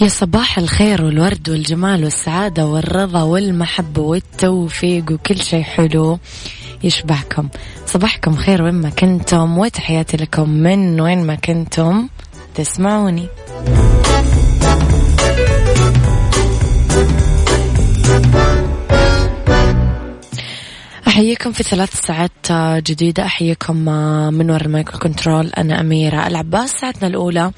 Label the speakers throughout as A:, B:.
A: يا صباح الخير والورد والجمال والسعادة والرضا والمحبة والتوفيق وكل شيء حلو يشبهكم. صباحكم خير وين ما كنتم وتحياتي لكم من وين ما كنتم تسمعوني. أحييكم في ثلاث ساعات جديدة. أحييكم من وراء المايك وال control أنا أميرة العباس. ساعتنا الأولى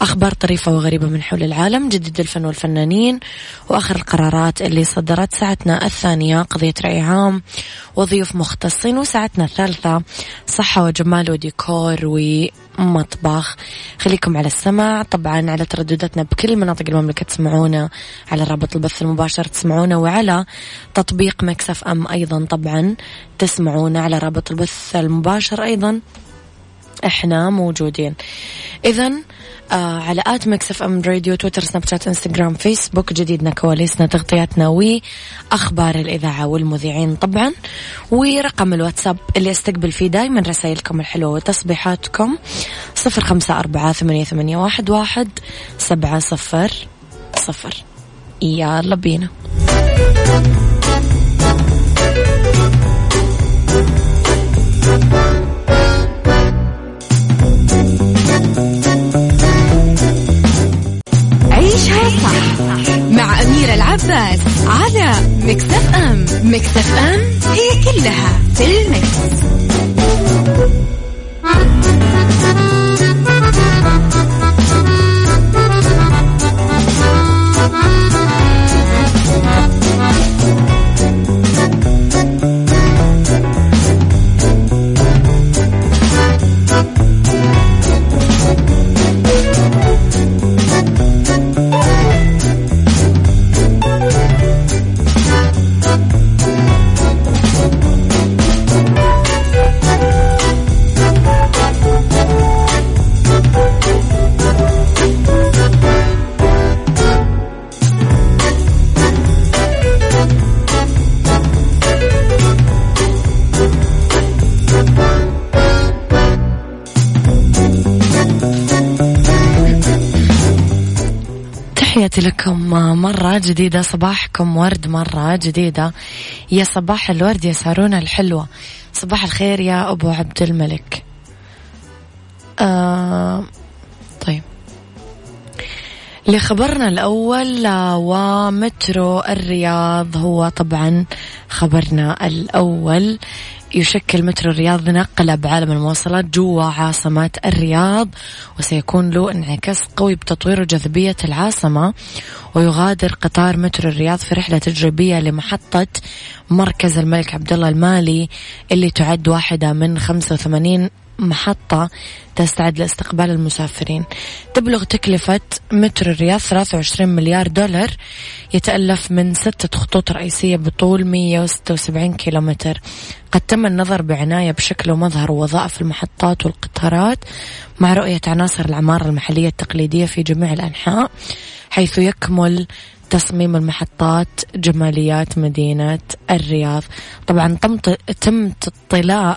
A: أخبار طريفة وغريبة من حول العالم جديد الفن والفنانين وآخر القرارات اللي صدرت. ساعتنا الثانية قضية رأي عام وضيوف مختصين وساعتنا الثالثة صحة وجمال وديكور ومطبخ خليكم على السمع طبعا على تردداتنا بكل مناطق المملكة تسمعونا. على رابط البث المباشر تسمعونا. وعلى تطبيق مكسف أم أيضا طبعا تسمعونا. على رابط البث المباشر أيضا إحنا موجودين. اذا آه على at Mix FM Radio تويتر سناب شات إنستغرام فيسبوك جديدنا كواليسنا تغطياتنا وأخبار الإذاعة والمذيعين طبعا. ورقم الواتساب اللي أستقبل فيه دائما رسائلكم الحلوة وتصبيحاتكم. صفر خمسة أربعة ثمانية, ثمانية واحد, واحد سبعة صفر صفر. يلا بينا.
B: مع أميرة العباس على مكتف أم مكتف أم هي كلها في المكس.
A: تحياتي لكم مرة جديدة صباحكم ورد مرة جديدة. يا صباح الورد يا سارونا الحلوة. صباح الخير يا أبو عبد الملك. آه طيب. لخبرنا الأول ومترو الرياض هو طبعا خبرنا الأول. يشكل مترو الرياض نقلة بعالم المواصلات جوا عاصمة الرياض وسيكون له انعكاس قوي بتطوير جاذبية العاصمة ويغادر قطار مترو الرياض في رحلة تجريبية لمحطة مركز الملك عبدالله المالي اللي تعد واحدة من 85 محطة تستعد لاستقبال المسافرين. تبلغ تكلفة مترو الرياض 23 مليار دولار يتألف من ستة خطوط رئيسية بطول 176 كيلومتر. قد تم النظر بعناية بشكل ومظهر ووظائف المحطات والقطارات مع رؤية عناصر العمارة المحلية التقليدية في جميع الأنحاء حيث يكمل تصميم المحطات جماليات مدينة الرياض. طبعا تم اطلاع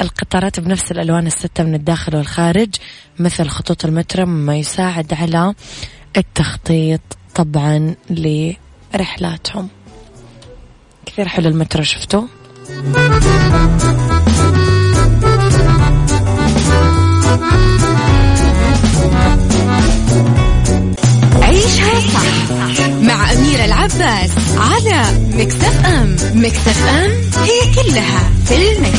A: القطارات بنفس الألوان الستة من الداخل والخارج مثل خطوط المترو مما يساعد على التخطيط طبعا لرحلاتهم. كثير حلو المترو شفتوه؟
B: Mix FM هي كلها في ال mix.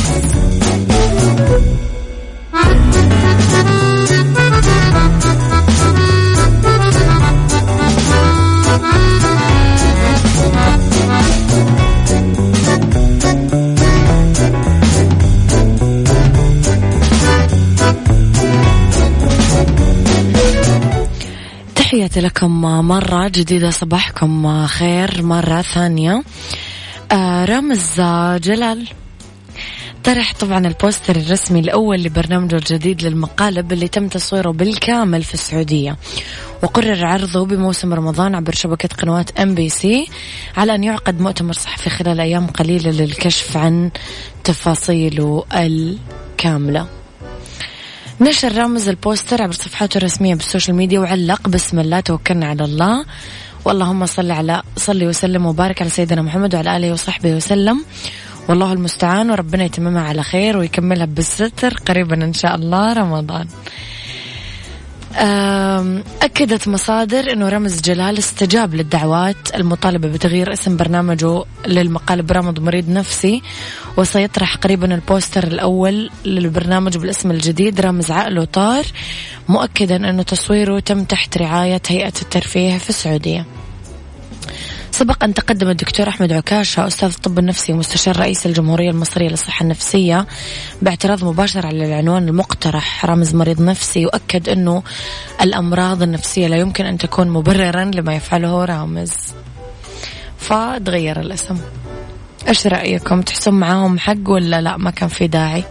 A: تحياتي لكم مرة جديدة صباحكم خير مرة ثانية. آه رامز جلال. طرح طبعا ال poster الرسمي الأول لبرنامجه الجديد للمقالب اللي تم تصويره بالكامل في السعودية. وقرر عرضه بموسم رمضان عبر شبكة قنوات ام بي سي على أن يعقد مؤتمر صحفي خلال أيام قليلة للكشف عن تفاصيله الكاملة. نشر رامز ال poster عبر صفحاته الرسمية بال social media وعلق بسم الله توكلنا على الله. واللهم صل على صلي وسلم وبارك على سيدنا محمد وعلى آله وصحبه وسلم. والله المستعان وربنا يتممها على خير ويكملها بالستر قريبا إن شاء الله رمضان. أكدت مصادر أنه رمز جلال استجاب للدعوات المطالبة بتغيير اسم برنامجه للمقالب برامج مريض نفسي وسيطرح قريبا البوستر الأول للبرنامج بالاسم الجديد رامز عقل وطار مؤكدا أنه تصويره تم تحت رعاية هيئة الترفيه في السعودية. سبق أن تقدم الدكتور أحمد عكاشة أستاذ الطب النفسي ومستشار رئيس الجمهورية المصرية للصحة النفسية باعتراض مباشر على العنوان المقترح رمز مريض نفسي وأكد أنه الأمراض النفسية لا يمكن أن تكون مبررا لما يفعله رامز. فتغير الاسم. إيش رأيكم؟ تحسون معاهم حق ولا لا؟ ما كان في داعي.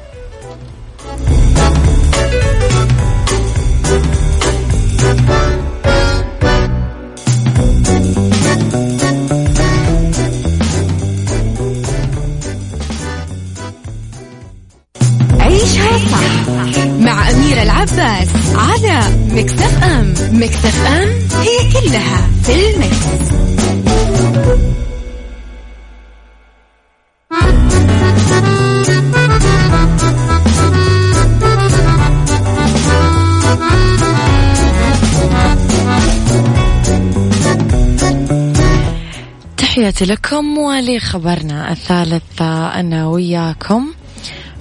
B: عيشها صح مع أميرة العباس على مكتف أم مكتف أم هي كلها في المكس.
A: تحياتي لكم ولخبرنا الثالث أنا وياكم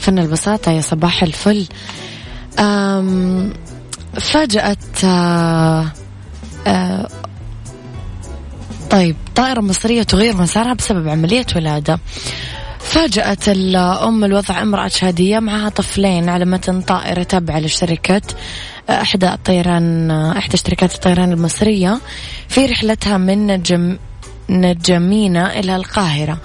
A: فن البساطة يا صباح الفل. فاجأت آه، آه، طيب طائرة مصرية تغير مسارها بسبب عملية ولادة. فاجأت الأم الوضع امرأة شهادية معها طفلين على متن طائرة تابعة لشركة آه، إحدى الطيران إحدى شركات الطيران المصرية في رحلتها من نجم نجمينة إلى القاهرة.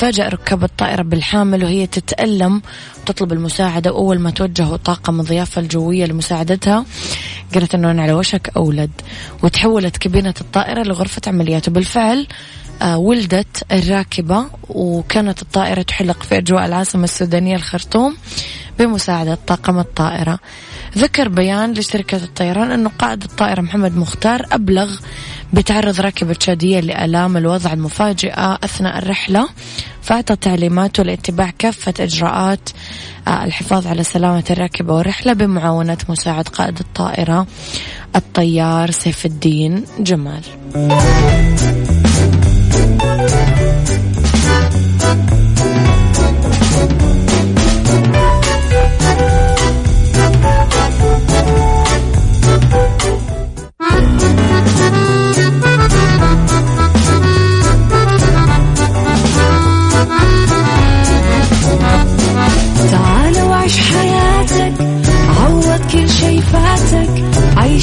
A: تفاجأ ركاب الطائرة بالحامل وهي تتألم وتطلب المساعدة وأول ما توجهوا طاقم الضيافة الجوية لمساعدتها. قالت أنه أنا على وشك أولد. وتحولت كابينة الطائرة لغرفة عمليات. وبالفعل آه ولدت الراكبة وكانت الطائرة تحلق في أجواء العاصمة السودانية الخرطوم بمساعدة طاقم الطائرة. ذكر بيان لشركة الطيران أنه قائد الطائرة محمد مختار أبلغ بتعرض راكبة شادية لآلام الوضع المفاجئة أثناء الرحلة. فأعطى تعليماته لاتباع كافة إجراءات آه، الحفاظ على سلامة الراكبة والرحلة بمعاونة مساعد قائد الطائرة الطيار سيف الدين جمال.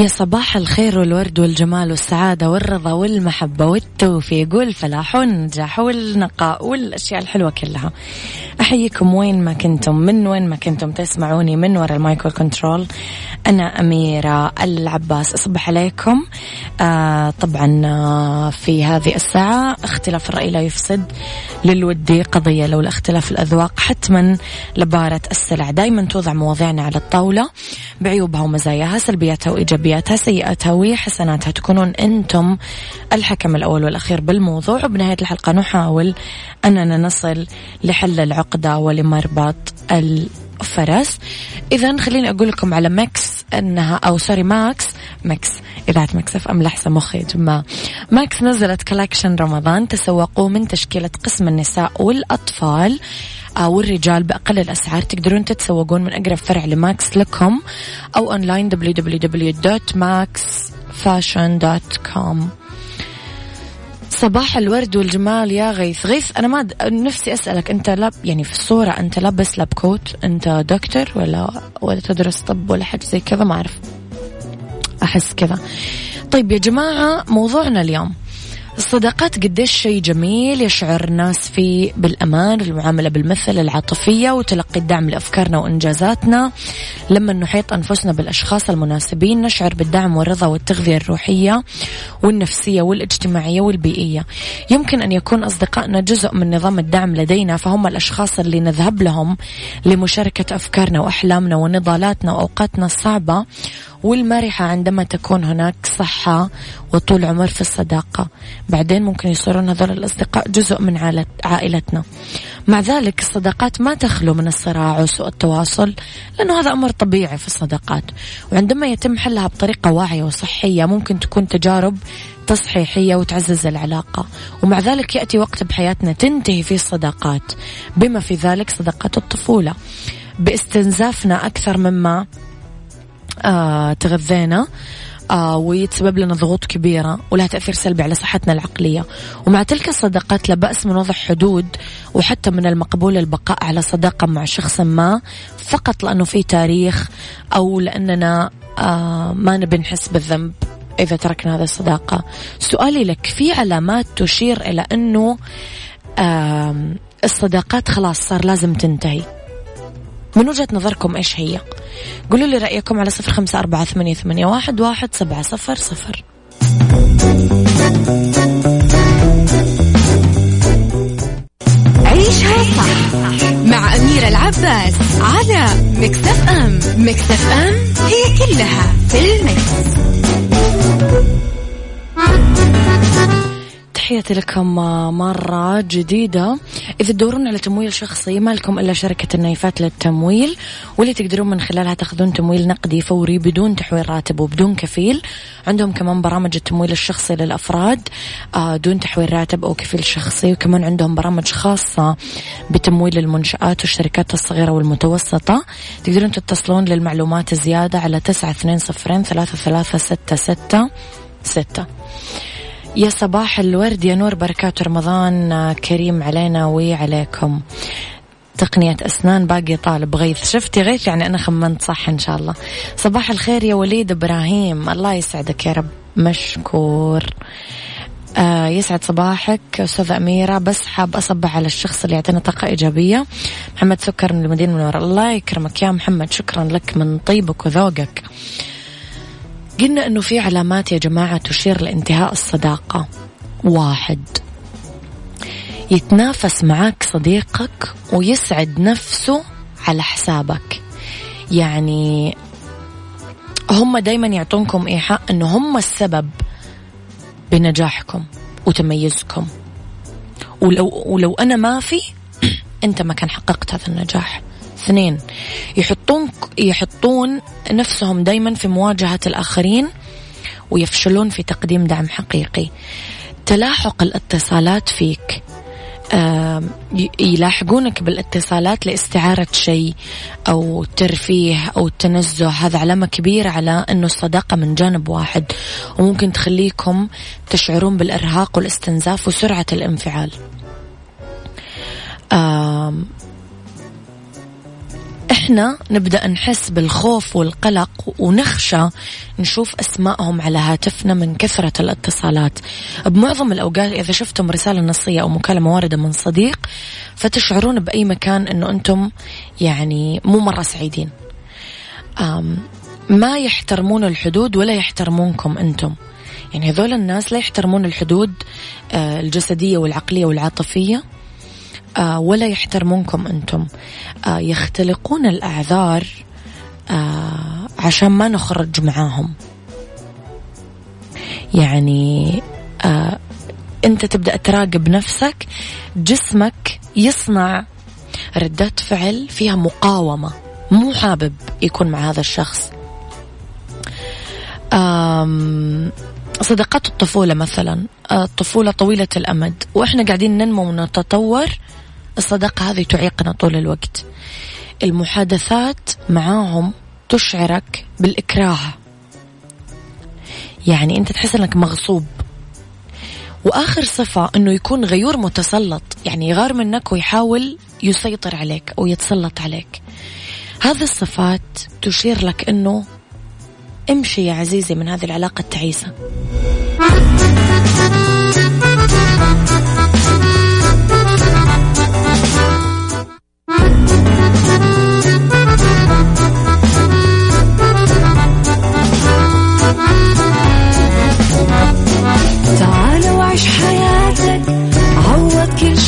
A: يا صباح الخير والورد والجمال والسعادة والرضا والمحبة والتوفيق والفلاح والنجاح والنقاء والأشياء الحلوة كلها. أحييكم وين ما كنتم من وين ما كنتم تسمعوني من وراء ال mic وال control أنا أميرة العباس أصبح عليكم. آه طبعا آه في هذه الساعة اختلاف الرأي لا يفسد للود قضية لولا اختلاف الأذواق حتما لبارت السلع. دايما توضع مواضيعنا على الطاولة بعيوبها ومزاياها سلبياتها وإيجابياتها سيئاتها وحسناتها. تكونون أنتم الحكم الأول والأخير بالموضوع وبنهاية الحلقة نحاول أننا نصل لحل العقدة ولمربط الفرس. إذا خليني أقول لكم على Max أنها أو sorry Max. Max إذاعة Mix FM لحست مخي جماعة Max نزلت collection رمضان. تسوقوا من تشكيلة قسم النساء والأطفال آه، والرجال بأقل الأسعار. تقدرون تتسوقون من أقرب فرع ل Max لكم أو online www.maxfashion.com صباح الورد والجمال يا غيث. غيث أنا ما د... نفسي أسألك أنت لاب يعني في الصورة أنت لابس لاب كوت أنت دكتور ولا ولا تدرس طب ولا حاجة زي كذا؟ ما أعرف. أحس كذا. طيب يا جماعة موضوعنا اليوم الصداقات قديش شيء جميل يشعر الناس فيه بالأمان المعاملة بالمثل العاطفية وتلقي الدعم لأفكارنا وإنجازاتنا. لما نحيط أنفسنا بالأشخاص المناسبين نشعر بالدعم والرضا والتغذية الروحية والنفسية والاجتماعية والبيئية. يمكن أن يكون أصدقائنا جزء من نظام الدعم لدينا فهم الأشخاص اللي نذهب لهم لمشاركة أفكارنا وأحلامنا ونضالاتنا وأوقاتنا الصعبة. والمرحة عندما تكون هناك صحة وطول عمر في الصداقة. بعدين ممكن يصيرون هذول الأصدقاء جزء من عائلتنا. مع ذلك الصداقات ما تخلو من الصراع وسوء التواصل لأنه هذا أمر طبيعي في الصداقات. وعندما يتم حلها بطريقة واعية وصحية ممكن تكون تجارب تصحيحية وتعزز العلاقة. ومع ذلك يأتي وقت بحياتنا تنتهي فيه الصداقات. بما في ذلك صداقات الطفولة. باستنزافنا أكثر مما آه تغذينا آه ويتسبب لنا ضغوط كبيرة ولها تأثير سلبي على صحتنا العقلية. ومع تلك الصداقات لا بأس من وضع حدود وحتى من المقبول البقاء على صداقة مع شخص ما فقط لأنه في تاريخ أو لأننا آه ما نبي نحس بالذنب إذا تركنا هذه الصداقة. سؤالي لك في علامات تشير إلى أنه آه الصداقات خلاص صار لازم تنتهي؟ من وجهة نظركم إيش هي؟ قولوا لي رأيكم على صفر خمسة أربعة ثمانية, ثمانية واحد, واحد سبعة صفر صفر.
B: عيشها صح مع أميرة العباس على Mix FM Mix FM هي كلها في ال mix.
A: تحياتي لكم مرة جديدة. إذا تدورون على تمويل شخصي ما لكم إلا شركة النايفات للتمويل واللي تقدرون من خلالها تأخذون تمويل نقدي فوري بدون تحويل راتب وبدون كفيل. عندهم كمان برامج التمويل الشخصي للأفراد آه، دون تحويل راتب أو كفيل شخصي وكمان عندهم برامج خاصة بتمويل المنشآت والشركات الصغيرة والمتوسطة. تقدرون تتصلون للمعلومات الزيادة على تسعة اثنين صفرين ثلاثة ثلاثة ستة ستة ستة. يا صباح الورد يا نور بركات رمضان كريم علينا وعليكم. تقنية أسنان باقي طالب غيث. شفتي غيث؟ يعني أنا خمنت صح إن شاء الله. صباح الخير يا وليد إبراهيم. الله يسعدك يا رب. مشكور. آه يسعد صباحك أستاذة أميرة. بس حاب أصبح على الشخص اللي يعطينا طاقة إيجابية. محمد سكر من المدينة المنورة. الله يكرمك يا محمد. شكرا لك من طيبك وذوقك. قلنا أنه في علامات يا جماعة تشير لانتهاء الصداقة. واحد. يتنافس معك صديقك ويسعد نفسه على حسابك. يعني هم دايما يعطونكم إيحاء أنه هم السبب بنجاحكم وتميزكم. ولو, ولو أنا ما في أنت ما كان حققت هذا النجاح. اثنين. يحطون يحطون نفسهم دايما في مواجهة الآخرين ويفشلون في تقديم دعم حقيقي. تلاحق الاتصالات فيك. يلاحقونك بالاتصالات لاستعارة شيء أو ترفيه أو التنزه هذا علامة كبيرة على أنه الصداقة من جانب واحد. وممكن تخليكم تشعرون بالإرهاق والاستنزاف وسرعة الانفعال. إحنا نبدأ نحس بالخوف والقلق ونخشى نشوف أسمائهم على هاتفنا من كثرة الاتصالات. بمعظم الأوقات إذا شفتم رسالة نصية أو مكالمة واردة من صديق فتشعرون بأي مكان أنه أنتم يعني مو مرة سعيدين. ما يحترمون الحدود ولا يحترمونكم أنتم. يعني هذول الناس لا يحترمون الحدود آه، الجسدية والعقلية والعاطفية. آه، ولا يحترمونكم أنتم. آه، يختلقون الأعذار عشان ما نخرج معاهم. يعني أنت تبدأ تراقب نفسك جسمك يصنع ردات فعل فيها مقاومة. مو حابب يكون مع هذا الشخص. صداقات الطفولة مثلا. الطفولة طويلة الأمد. وإحنا قاعدين ننمو ونتطور الصداقة هذه تعيقنا طول الوقت. المحادثات معاهم تشعرك بالإكراه. يعني أنت تحس أنك مغصوب. وآخر صفة أنه يكون غيور متسلط. يعني يغار منك ويحاول يسيطر عليك أو يتسلط عليك. هذه الصفات تشير لك أنه امشي يا عزيزي من هذه العلاقة التعيسة.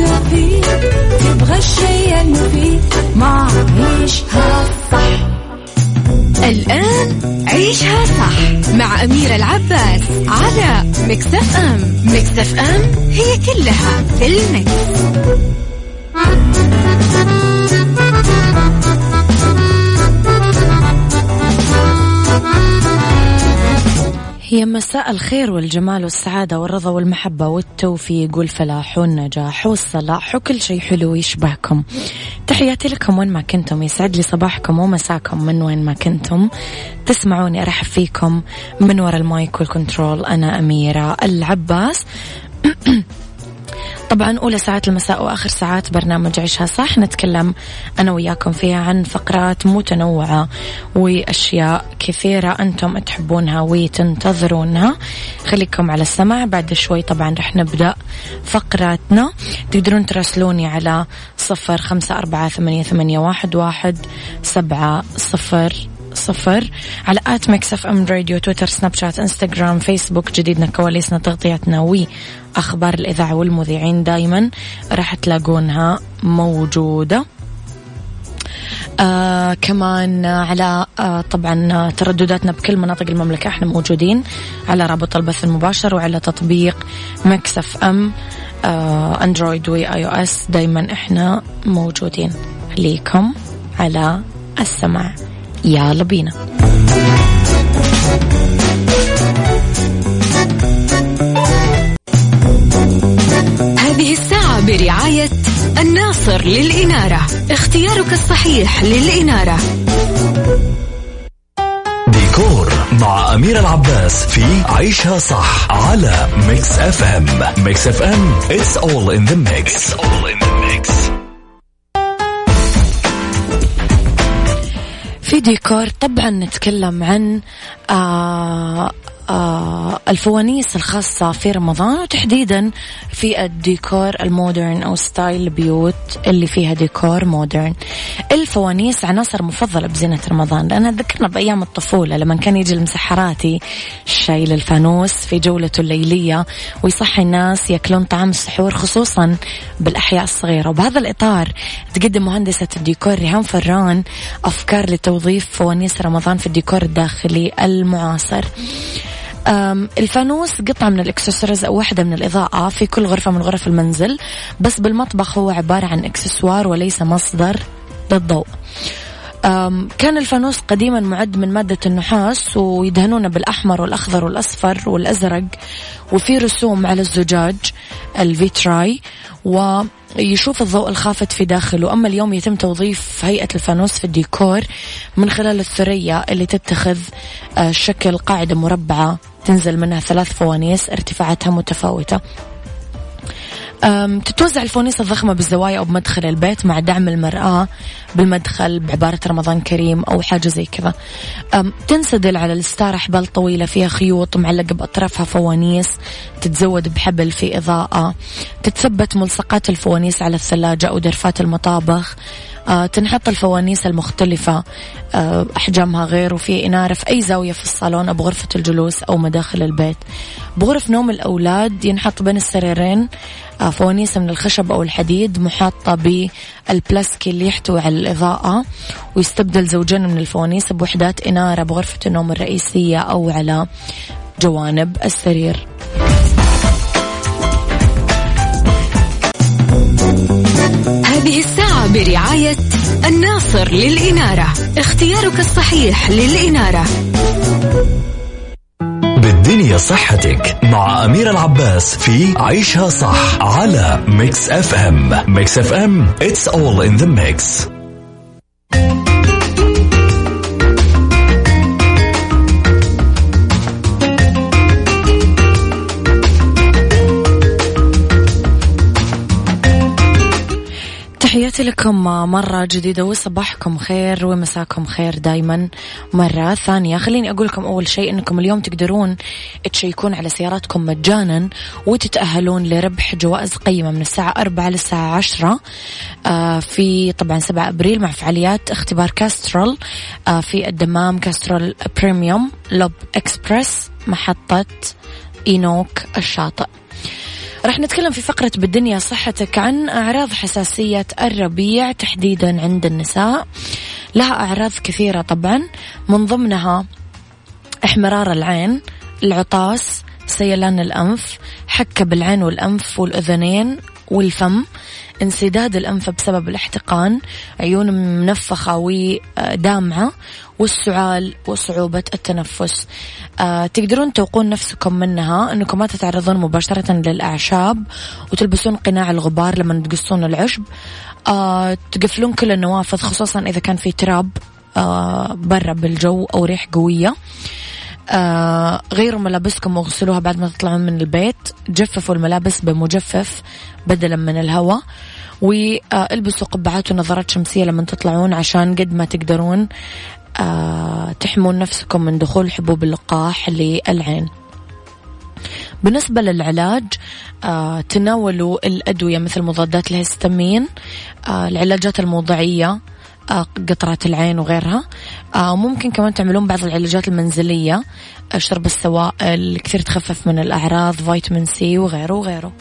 C: والتوفيق تبغى الشي المفيد ما عيشها صح.
B: الآن عيشها صح مع أميرة العباس على مكتف أم. مكتف أم هي كلها في المكس.
A: هي مساء الخير والجمال والسعادة والرضا والمحبة والتوفيق والفلاح والنجاح والصلاح وكل شيء حلو يشبهكم. تحياتي لكم وين ما كنتم يسعد لي صباحكم ومساكم من وين ما كنتم. تسمعوني أرحب فيكم من وراء ال mic وال control أنا أميرة العباس. طبعا أولى ساعات المساء وآخر ساعات برنامج عيشها صح. نتكلم أنا وياكم فيها عن فقرات متنوعة وأشياء كثيرة أنتم تحبونها وتنتظرونها. خليكم على السمع بعد شوي طبعا رح نبدأ فقراتنا. تقدرون تراسلوني على صفر خمسة أربعة ثمانية, ثمانية واحد, واحد سبعة صفر صفر على at Mix FM Radio تويتر سناب شات إنستغرام فيسبوك جديدنا كواليسنا تغطياتنا وأخبار الإذاعة والمذيعين دايما راح تلاقونها موجودة. آه كمان على آه طبعا تردداتنا بكل مناطق المملكة إحنا موجودين على رابط البث المباشر وعلى تطبيق Mix FM آه Android و iOS دايما إحنا موجودين. خليكم على السمع يلا بينا.
B: هذه الساعة برعاية الناصر للإنارة. اختيارك الصحيح للإنارة.
D: ديكور مع أمير العباس في عيشها صح على Mix FM Mix FM it's all in the mix, it's all in the mix.
A: في ديكور طبعا نتكلم عن آه الفوانيس الخاصة في رمضان وتحديدا في الديكور ال modern أو style البيوت اللي فيها ديكور modern. الفوانيس عناصر مفضلة بزينة رمضان لأنها تذكرنا بأيام الطفولة لما كان يجي المسحراتي شايل الفانوس في جولته الليلية ويصحي الناس يأكلون طعام السحور خصوصا بالأحياء الصغيرة. وبهذا الإطار تقدم مهندسة الديكور ريهام فران أفكار لتوظيف فوانيس رمضان في الديكور الداخلي المعاصر. الفانوس قطعة من الاكسسوارز أو واحدة من الإضاءة في كل غرفة من غرف المنزل بس بالمطبخ هو عبارة عن اكسسوار وليس مصدر للضوء. كان الفانوس قديما معد من مادة النحاس ويدهنونه بالأحمر والأخضر والأصفر والأزرق وفي رسوم على الزجاج الفيتراي ويشوف الضوء الخافت في داخله. أما اليوم يتم توظيف هيئة الفانوس في الديكور من خلال الثريا اللي تتخذ آه، شكل قاعدة مربعة تنزل منها ثلاث فوانيس ارتفاعاتها متفاوتة. تتوزع الفوانيس الضخمة بالزوايا أو بمدخل البيت مع دعم المرآة بالمدخل بعبارة رمضان كريم أو حاجة زي كذا. تنسدل على الستارة حبال طويلة فيها خيوط معلقة بأطرافها فوانيس تتزود بحبل في إضاءة تتثبت ملصقات الفوانيس على الثلاجة أو درفات المطابخ. تنحط الفوانيس المختلفة آه أحجامها غير وفي إنارة في أي زاوية في الصالون أو بغرفة الجلوس أو مداخل البيت. بغرف نوم الأولاد ينحط بين السريرين آه فوانيس من الخشب أو الحديد محاطة بالبلاستيك اللي يحتوي على الإضاءة ويستبدل زوجين من الفوانيس بوحدات إنارة بغرفة النوم الرئيسية أو على جوانب السرير.
B: هذه الساعة برعاية الناصر للإنارة. اختيارك الصحيح للإنارة.
D: بالدنيا صحتك مع أمير العباس في عيشها صح على Mix FM Mix FM it's all in the mix.
A: تحياتي لكم مرة جديدة. وصباحكم خير ومساكم خير دايما. مرة ثانية. خليني أقول لكم أول شيء أنكم اليوم تقدرون تشيكون على سياراتكم مجانا وتتأهلون لربح جوائز قيمة من الساعة أربعة للساعة عشرة. آه، في طبعا سبعة أبريل مع فعاليات اختبار Castrol آه، في الدمام Castrol Premium Lube Express محطة ENOC الشاطئ. راح نتكلم في فقرة بالدنيا صحتك عن أعراض حساسية الربيع تحديدا عند النساء. لها أعراض كثيرة طبعا من ضمنها احمرار العين العطاس سيلان الأنف حكة بالعين والأنف والأذنين والفم انسداد الأنف بسبب الاحتقان عيون منفخة ودامعة والسعال وصعوبة التنفس. آه تقدرون توقون نفسكم منها أنكم ما تتعرضون مباشرة للأعشاب وتلبسون قناع الغبار لما تقصون العشب. آه تقفلون كل النوافذ خصوصا إذا كان في تراب آه برا بالجو أو ريح قوية. آه غيروا ملابسكم واغسلوها بعد ما تطلعون من البيت. جففوا الملابس بمجفف بدلا من الهواء والبسوا قبعات ونظارات شمسية لما تطلعون عشان قد ما تقدرون آه تحمون نفسكم من دخول حبوب اللقاح للعين. بالنسبة للعلاج آه تناولوا الأدوية مثل مضادات الهستامين آه العلاجات الموضعية آه قطرات العين وغيرها. آه ممكن كمان تعملون بعض العلاجات المنزلية. آه، شرب السوائل كثير تخفف من الأعراض فيتامين سي وغيره وغيره.